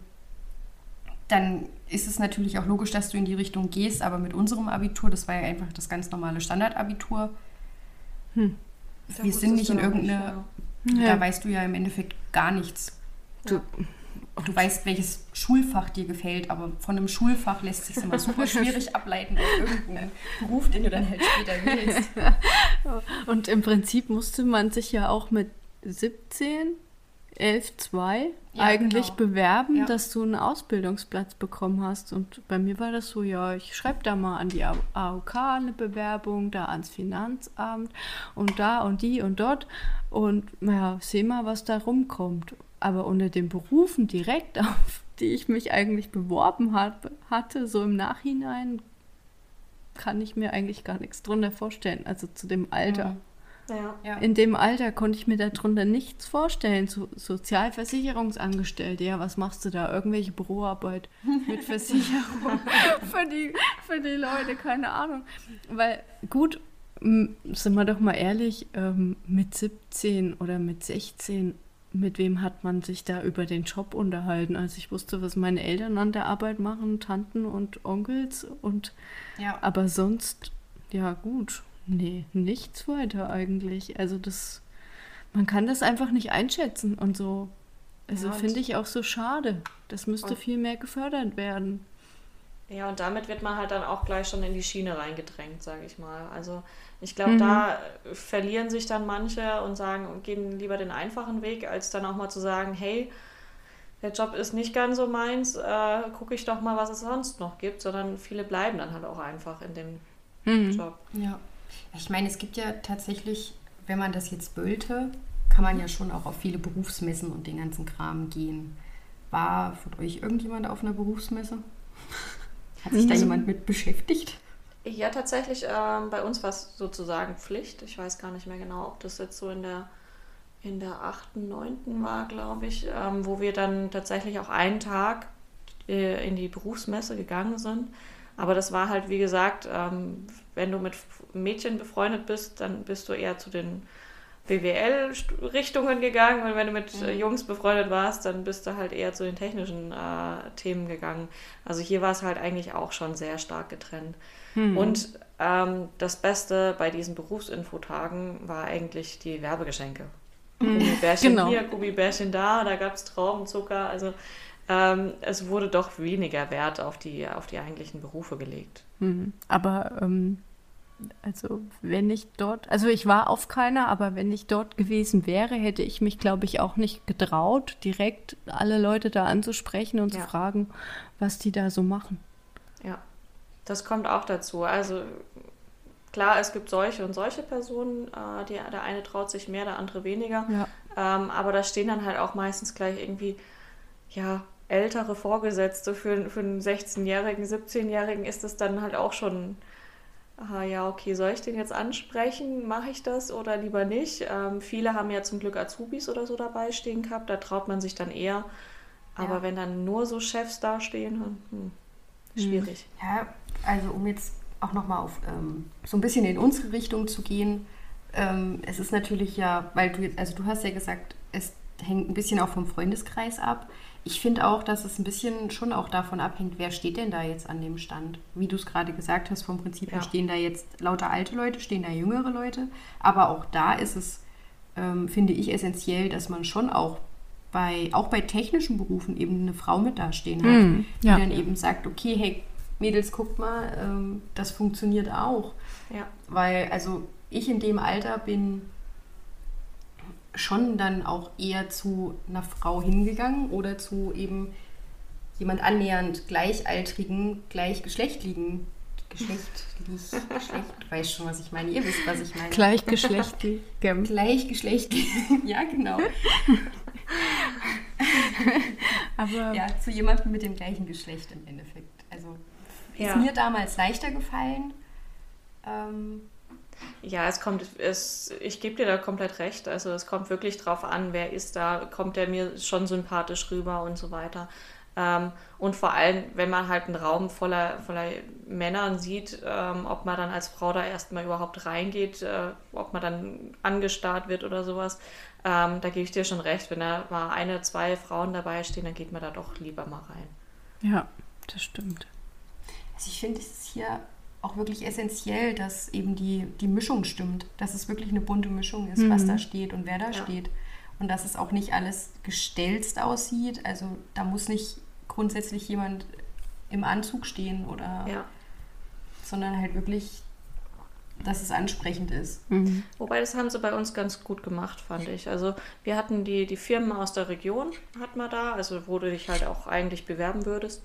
dann ist es natürlich auch logisch, dass du in die Richtung gehst, aber mit unserem Abitur, das war ja einfach das ganz normale Standardabitur. Hm. Wir sind nicht in irgendeine, nicht, ja. da weißt du ja im Endeffekt gar nichts. Du, du weißt, welches Schulfach dir gefällt, aber von einem Schulfach lässt sich immer super schwierig ableiten auf irgendeinen Beruf, den du dann halt später willst.
Und im Prinzip musste man sich ja auch mit 17 11.2 ja, eigentlich genau. bewerben, ja. dass du einen Ausbildungsplatz bekommen hast. Und bei mir war das so, ja, ich schreibe da mal an die AOK eine Bewerbung, da ans Finanzamt und da und die und dort. Und ja, seh mal, was da rumkommt. Aber unter den Berufen direkt, auf die ich mich eigentlich beworben hat, hatte, so im Nachhinein, kann ich mir eigentlich gar nichts drunter vorstellen. Also zu dem Alter. Mhm. Ja. In dem Alter konnte ich mir darunter nichts vorstellen. So, Sozialversicherungsangestellte, ja, was machst du da? Irgendwelche Büroarbeit mit Versicherung für, die, für die Leute, keine Ahnung. Weil gut, sind wir doch mal ehrlich, ähm, mit 17 oder mit 16, mit wem hat man sich da über den Job unterhalten? Also ich wusste, was meine Eltern an der Arbeit machen, Tanten und Onkels und ja. aber sonst, ja gut, Nee, nichts weiter eigentlich. Also das, man kann das einfach nicht einschätzen und so. Also ja, finde ich auch so schade. Das müsste viel mehr gefördert werden.
Ja, und damit wird man halt dann auch gleich schon in die Schiene reingedrängt, sage ich mal. Also ich glaube, mhm. da verlieren sich dann manche und sagen, gehen lieber den einfachen Weg, als dann auch mal zu sagen, hey, der Job ist nicht ganz so meins, äh, gucke ich doch mal, was es sonst noch gibt, sondern viele bleiben dann halt auch einfach in dem mhm. Job.
Ja. Ich meine, es gibt ja tatsächlich, wenn man das jetzt wollte, kann man ja schon auch auf viele Berufsmessen und den ganzen Kram gehen. War von euch irgendjemand auf einer Berufsmesse? Hat sich da jemand mit beschäftigt?
Ja, tatsächlich. Ähm, bei uns war es sozusagen Pflicht. Ich weiß gar nicht mehr genau, ob das jetzt so in der in der 8., 9. war, glaube ich, ähm, wo wir dann tatsächlich auch einen Tag äh, in die Berufsmesse gegangen sind. Aber das war halt, wie gesagt, ähm, wenn du mit Mädchen befreundet bist, dann bist du eher zu den BWL-Richtungen gegangen und wenn du mit äh, mhm. Jungs befreundet warst, dann bist du halt eher zu den technischen äh, Themen gegangen. Also hier war es halt eigentlich auch schon sehr stark getrennt. Mhm. Und ähm, das Beste bei diesen Berufsinfotagen war eigentlich die Werbegeschenke. Mhm. Gummibärchen genau. hier, Gummibärchen da, da gab es Traubenzucker. Also ähm, es wurde doch weniger Wert auf die, auf die eigentlichen Berufe gelegt.
Mhm. Aber ähm, also wenn ich dort, also ich war auf keiner, aber wenn ich dort gewesen wäre, hätte ich mich, glaube ich, auch nicht getraut, direkt alle Leute da anzusprechen und ja. zu fragen, was die da so machen.
Ja, das kommt auch dazu. Also klar, es gibt solche und solche Personen. Äh, die, der eine traut sich mehr, der andere weniger. Ja. Ähm, aber da stehen dann halt auch meistens gleich irgendwie, ja, ältere Vorgesetzte. Für, für einen 16-Jährigen, 17-Jährigen ist das dann halt auch schon aha, ja, okay, soll ich den jetzt ansprechen? Mache ich das oder lieber nicht? Ähm, viele haben ja zum Glück Azubis oder so dabei stehen gehabt, da traut man sich dann eher. Aber ja. wenn dann nur so Chefs dastehen, hm, hm schwierig.
Ja, also um jetzt auch nochmal auf ähm, so ein bisschen in unsere Richtung zu gehen, ähm, es ist natürlich ja, weil du jetzt, also du hast ja gesagt, es hängt ein bisschen auch vom Freundeskreis ab. Ich finde auch, dass es ein bisschen schon auch davon abhängt, wer steht denn da jetzt an dem Stand. Wie du es gerade gesagt hast, vom Prinzip her ja. stehen da jetzt lauter alte Leute, stehen da jüngere Leute. Aber auch da ist es, ähm, finde ich, essentiell, dass man schon auch bei, auch bei technischen Berufen eben eine Frau mit dastehen hat, mm, ja. die dann eben sagt, okay, hey, Mädels, guckt mal, ähm, das funktioniert auch. Ja. Weil, also ich in dem Alter bin schon dann auch eher zu einer Frau hingegangen oder zu eben jemand annähernd gleichaltrigen, gleichgeschlechtlichen Geschlechtlich, Geschlecht, weiß schon, was ich meine. Ihr wisst, was ich meine.
Gleichgeschlechtlich.
Gleichgeschlechtlich, ja, genau. Aber ja, zu jemandem mit dem gleichen Geschlecht im Endeffekt. Also ja. ist mir damals leichter gefallen. Ähm,
ja, es kommt, es, ich gebe dir da komplett recht. Also es kommt wirklich drauf an, wer ist da, kommt der mir schon sympathisch rüber und so weiter. Ähm, und vor allem, wenn man halt einen Raum voller, voller Männern sieht, ähm, ob man dann als Frau da erstmal überhaupt reingeht, äh, ob man dann angestarrt wird oder sowas. Ähm, da gebe ich dir schon recht, wenn da mal eine, zwei Frauen dabei stehen, dann geht man da doch lieber mal rein.
Ja, das stimmt.
Also ich finde, es ist hier auch wirklich essentiell, dass eben die, die Mischung stimmt, dass es wirklich eine bunte Mischung ist, mhm. was da steht und wer da ja. steht. Und dass es auch nicht alles gestelzt aussieht. Also da muss nicht grundsätzlich jemand im Anzug stehen oder ja. sondern halt wirklich, dass es ansprechend ist.
Mhm. Wobei das haben sie bei uns ganz gut gemacht, fand ich. Also wir hatten die, die Firmen aus der Region, hat man da, also wo du dich halt auch eigentlich bewerben würdest.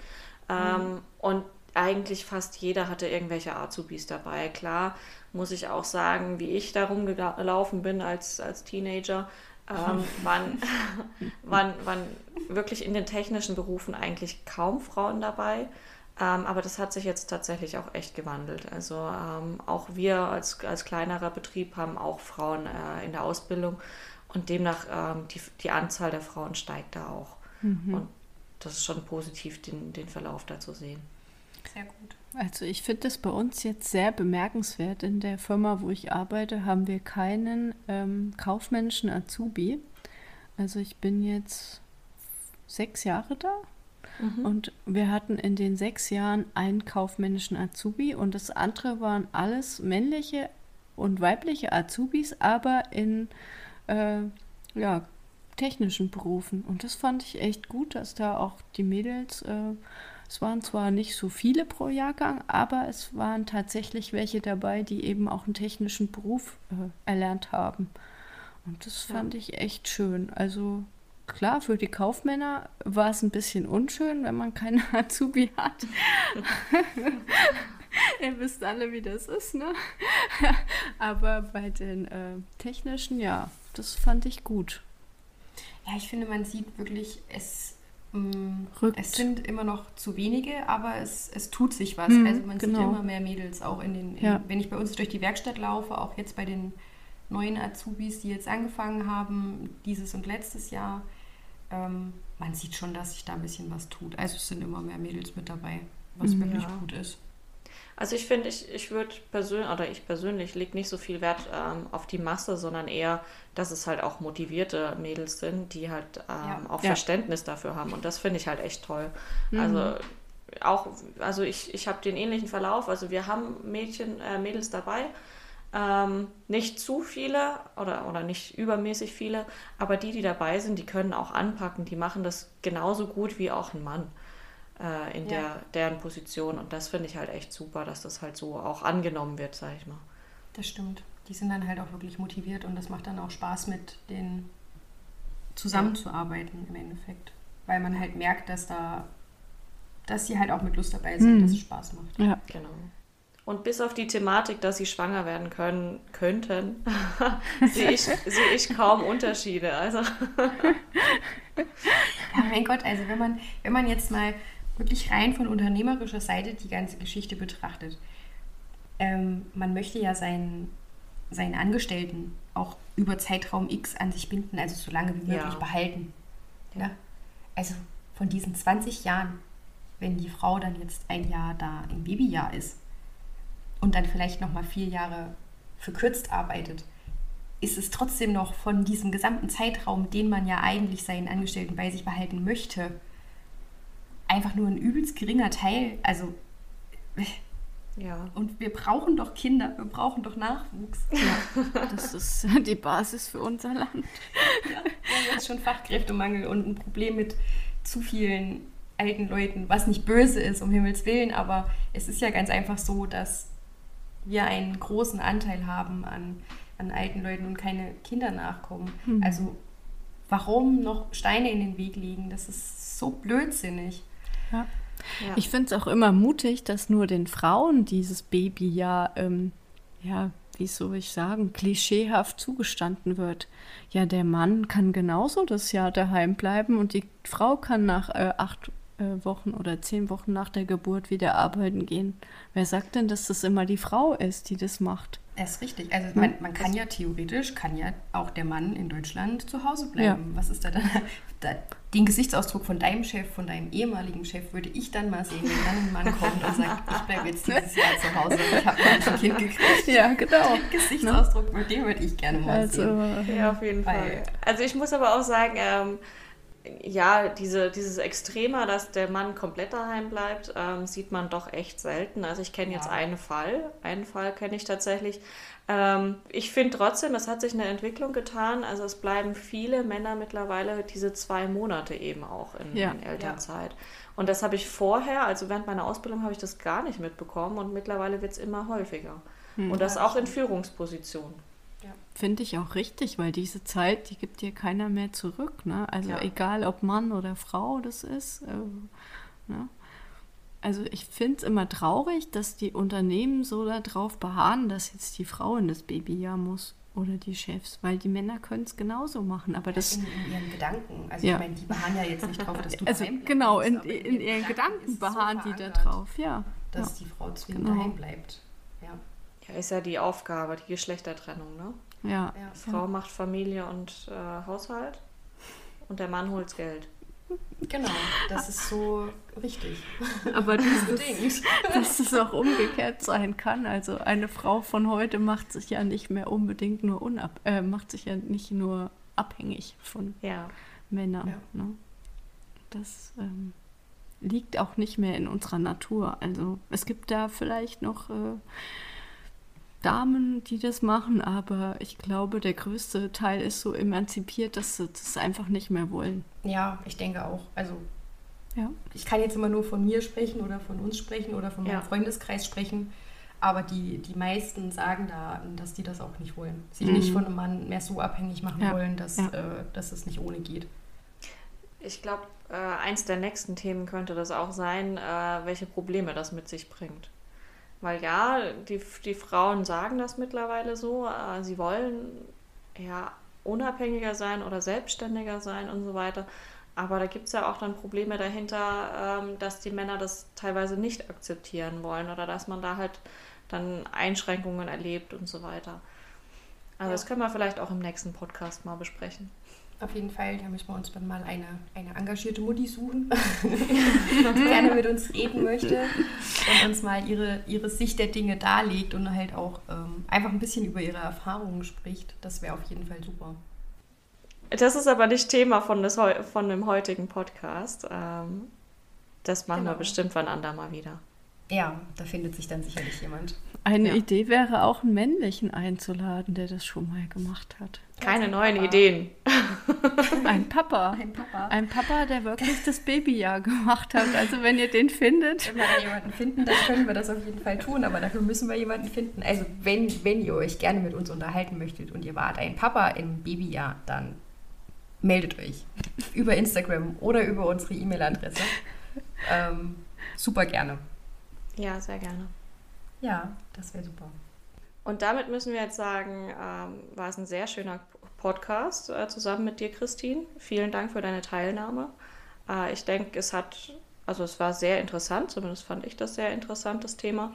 Ähm, mhm. Und eigentlich fast jeder hatte irgendwelche Azubis dabei. Klar muss ich auch sagen, wie ich da rumgelaufen bin als, als Teenager, ähm, waren, waren, waren wirklich in den technischen Berufen eigentlich kaum Frauen dabei. Ähm, aber das hat sich jetzt tatsächlich auch echt gewandelt. Also ähm, auch wir als, als kleinerer Betrieb haben auch Frauen äh, in der Ausbildung und demnach ähm, die, die Anzahl der Frauen steigt da auch. Mhm. Und das ist schon positiv, den, den Verlauf da zu sehen.
Sehr gut. Also ich finde das bei uns jetzt sehr bemerkenswert. In der Firma, wo ich arbeite, haben wir keinen ähm, kaufmännischen Azubi. Also ich bin jetzt sechs Jahre da mhm. und wir hatten in den sechs Jahren einen kaufmännischen Azubi und das andere waren alles männliche und weibliche Azubis, aber in äh, ja, technischen Berufen. Und das fand ich echt gut, dass da auch die Mädels äh, es waren zwar nicht so viele pro Jahrgang, aber es waren tatsächlich welche dabei, die eben auch einen technischen Beruf äh, erlernt haben. Und das fand ja. ich echt schön. Also klar, für die Kaufmänner war es ein bisschen unschön, wenn man keine Azubi hat. Ihr wisst alle, wie das ist, ne? Aber bei den äh, technischen, ja, das fand ich gut.
Ja, ich finde, man sieht wirklich, es Rückt. Es sind immer noch zu wenige, aber es, es tut sich was. Mhm, also man genau. sieht immer mehr Mädels auch in den, in, ja. wenn ich bei uns durch die Werkstatt laufe, auch jetzt bei den neuen Azubis, die jetzt angefangen haben, dieses und letztes Jahr. Ähm, man sieht schon, dass sich da ein bisschen was tut. Also es sind immer mehr Mädels mit dabei, was mhm, wirklich gut ist.
Also ich finde, ich, ich würde persönlich, oder ich persönlich lege nicht so viel Wert ähm, auf die Masse, sondern eher, dass es halt auch motivierte Mädels sind, die halt ähm, ja. auch ja. Verständnis dafür haben. Und das finde ich halt echt toll. Mhm. Also auch, also ich, ich habe den ähnlichen Verlauf. Also wir haben Mädchen, äh, Mädels dabei. Ähm, nicht zu viele oder, oder nicht übermäßig viele, aber die, die dabei sind, die können auch anpacken, die machen das genauso gut wie auch ein Mann äh, in ja. der, deren Position. Und das finde ich halt echt super, dass das halt so auch angenommen wird, sage ich mal.
Das stimmt. Die sind dann halt auch wirklich motiviert und das macht dann auch Spaß, mit denen zusammenzuarbeiten im Endeffekt. Weil man halt merkt, dass da, dass sie halt auch mit Lust dabei sind, mhm. dass es Spaß macht.
Ja, genau. Und bis auf die Thematik, dass sie schwanger werden können, könnten, sehe ich, seh ich kaum Unterschiede. Also.
ja, mein Gott, also wenn man, wenn man jetzt mal wirklich rein von unternehmerischer Seite die ganze Geschichte betrachtet. Ähm, man möchte ja seinen, seinen Angestellten auch über Zeitraum X an sich binden, also so lange wie möglich ja. behalten. Ja. Also von diesen 20 Jahren, wenn die Frau dann jetzt ein Jahr da im Babyjahr ist und dann vielleicht nochmal vier Jahre verkürzt arbeitet, ist es trotzdem noch von diesem gesamten Zeitraum, den man ja eigentlich seinen Angestellten bei sich behalten möchte, einfach nur ein übelst geringer Teil. Also, ja. Und wir brauchen doch Kinder, wir brauchen doch Nachwuchs.
Ja, das ist die Basis für unser Land.
Ja, wir haben jetzt schon Fachkräftemangel und ein Problem mit zu vielen alten Leuten, was nicht böse ist, um Himmels Willen, aber es ist ja ganz einfach so, dass wir einen großen Anteil haben an, an alten Leuten und keine Kinder nachkommen. Mhm. Also warum noch Steine in den Weg legen? Das ist so blödsinnig.
Ja. ja. Ich finde es auch immer mutig, dass nur den Frauen dieses Baby ja, ähm, ja, wie soll ich sagen, klischeehaft zugestanden wird. Ja, der Mann kann genauso das Jahr daheim bleiben und die Frau kann nach äh, acht äh, Wochen oder zehn Wochen nach der Geburt wieder arbeiten gehen. Wer sagt denn, dass das immer die Frau ist, die das macht?
Das ist richtig. Also man, man kann ja theoretisch, kann ja auch der Mann in Deutschland zu Hause bleiben. Ja. Was ist da dann? Da, den Gesichtsausdruck von deinem Chef, von deinem ehemaligen Chef, würde ich dann mal sehen, wenn dann ein Mann kommt und sagt, ich bleibe jetzt dieses Jahr zu Hause, ich habe ein Kind gekriegt.
Ja, genau.
Den Gesichtsausdruck, mit dem würde ich gerne mal
Also,
sehen.
Ja, auf jeden
Weil-
Fall. Also ich muss aber auch sagen, ähm, ja, diese, dieses Extremer, dass der Mann komplett daheim bleibt, ähm, sieht man doch echt selten. Also ich kenne jetzt
Ja.
einen Fall, einen Fall kenne ich tatsächlich. Ähm, ich finde trotzdem, es hat sich eine Entwicklung getan. Also es bleiben viele Männer mittlerweile diese zwei Monate eben auch in,
Ja.
in Elternzeit. Und das habe ich vorher, also während meiner Ausbildung habe ich das gar nicht mitbekommen und mittlerweile wird es immer häufiger. Und das
Ja,
auch in Führungspositionen.
Finde ich auch richtig, weil diese Zeit, die gibt dir keiner mehr zurück. Ne? Also
Ja.
egal, ob Mann oder Frau das ist. Äh, ne? Also ich finde es immer traurig, dass die Unternehmen so darauf beharren, dass jetzt die Frau in das Babyjahr muss oder die Chefs, weil die Männer können es genauso machen. Aber das,
in, in ihren Gedanken. Also
Ja.
ich meine, die beharren ja jetzt nicht drauf, dass du
also
daheim bleibst,
genau, in,
aber
in ihren Gedanken
es so
beharren die da drauf. Ja,
Dass
ja.
die Frau zwingend
Genau.
daheim bleibt. Ja.
Ja, ist ja die Aufgabe, die Geschlechtertrennung, ne?
ja.
Ja.
Frau macht Familie und äh, Haushalt und der Mann holt's Geld.
Genau, das ist so richtig.
Aber dieses, dass es auch umgekehrt sein kann. Also eine Frau von heute macht sich ja nicht mehr unbedingt nur unab äh, macht sich ja nicht nur abhängig von
Ja.
Männern.
Ja.
Ne? Das ähm, liegt auch nicht mehr in unserer Natur. Also es gibt da vielleicht noch äh, Damen, die das machen, aber ich glaube, der größte Teil ist so emanzipiert, dass sie das einfach nicht mehr wollen.
Ja, ich denke auch. Also
Ja.
ich kann jetzt immer nur von mir sprechen oder von uns sprechen oder von meinem
Ja.
Freundeskreis sprechen. Aber die, die meisten sagen da, dass die das auch nicht wollen. Sich
Mhm.
nicht von einem Mann mehr so abhängig machen
Ja,
wollen, dass,
ja.
äh, dass es nicht ohne geht.
Ich glaube, äh, eins der nächsten Themen könnte das auch sein, äh, welche Probleme das mit sich bringt. Weil ja, die, die Frauen sagen das mittlerweile so, äh, sie wollen ja unabhängiger sein oder selbstständiger sein und so weiter. Aber da gibt es ja auch dann Probleme dahinter, ähm, dass die Männer das teilweise nicht akzeptieren wollen oder dass man da halt dann Einschränkungen erlebt und so weiter. Also
Ja.
das können wir vielleicht auch im nächsten Podcast mal besprechen.
Auf jeden Fall, da müssen wir uns dann mal eine, eine engagierte Mutti suchen, die gerne mit uns reden möchte und uns mal ihre, ihre Sicht der Dinge darlegt und halt auch ähm, einfach ein bisschen über ihre Erfahrungen spricht. Das wäre auf jeden Fall super.
Das ist aber nicht Thema von, des, von dem heutigen Podcast. Ähm, das machen wir
Genau.
bestimmt wann andermal wieder.
Ja, da findet sich dann sicherlich jemand.
Eine
Ja.
Idee wäre auch, einen männlichen einzuladen, der das schon mal gemacht hat.
Keine
ein
neuen
Papa.
Ideen.
Ein Papa.
Ein Papa.
Ein Papa, der wirklich das Babyjahr gemacht hat. Also wenn ihr den findet.
Wenn wir da jemanden finden, dann können wir das auf jeden Fall tun, aber dafür müssen wir jemanden finden. Also wenn, wenn ihr euch gerne mit uns unterhalten möchtet und ihr wart ein Papa im Babyjahr, dann meldet euch über Instagram oder über unsere E-Mail-Adresse. Ähm, super gerne.
Ja, sehr gerne.
Ja, das wäre super.
Und damit müssen wir jetzt sagen, ähm, war es ein sehr schöner Podcast äh, zusammen mit dir, Christine. Vielen Dank für deine Teilnahme. Äh, ich denke, es hat, also es war sehr interessant, zumindest fand ich das sehr interessantes Thema.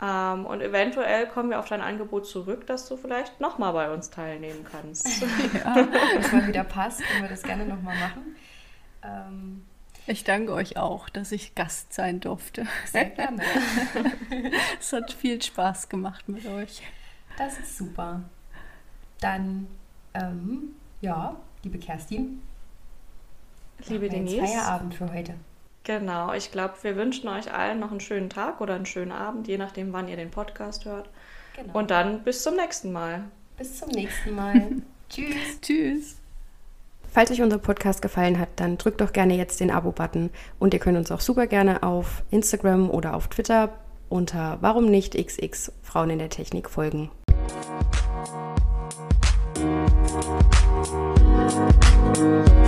Ja.
Ähm, und eventuell kommen wir auf dein Angebot zurück, dass du vielleicht nochmal bei uns teilnehmen kannst.
Wenn es mal wieder passt, können wir das gerne nochmal machen. Ähm,
Ich danke euch auch, dass ich Gast sein durfte.
sehr gerne.
Es hat viel Spaß gemacht mit euch.
Das ist super. Dann, ähm, ja, liebe Kerstin,
Liebe Denise.
Feierabend für heute.
Genau, ich glaube, wir wünschen euch allen noch einen schönen Tag oder einen schönen Abend, je nachdem, wann ihr den Podcast hört.
Genau.
Und dann bis zum nächsten Mal.
bis zum nächsten Mal. Tschüss.
Tschüss.
Falls euch unser Podcast gefallen hat, dann drückt doch gerne jetzt den Abo-Button und ihr könnt uns auch super gerne auf Instagram oder auf Twitter unter warum nicht xx Frauen in der Technik folgen. Musik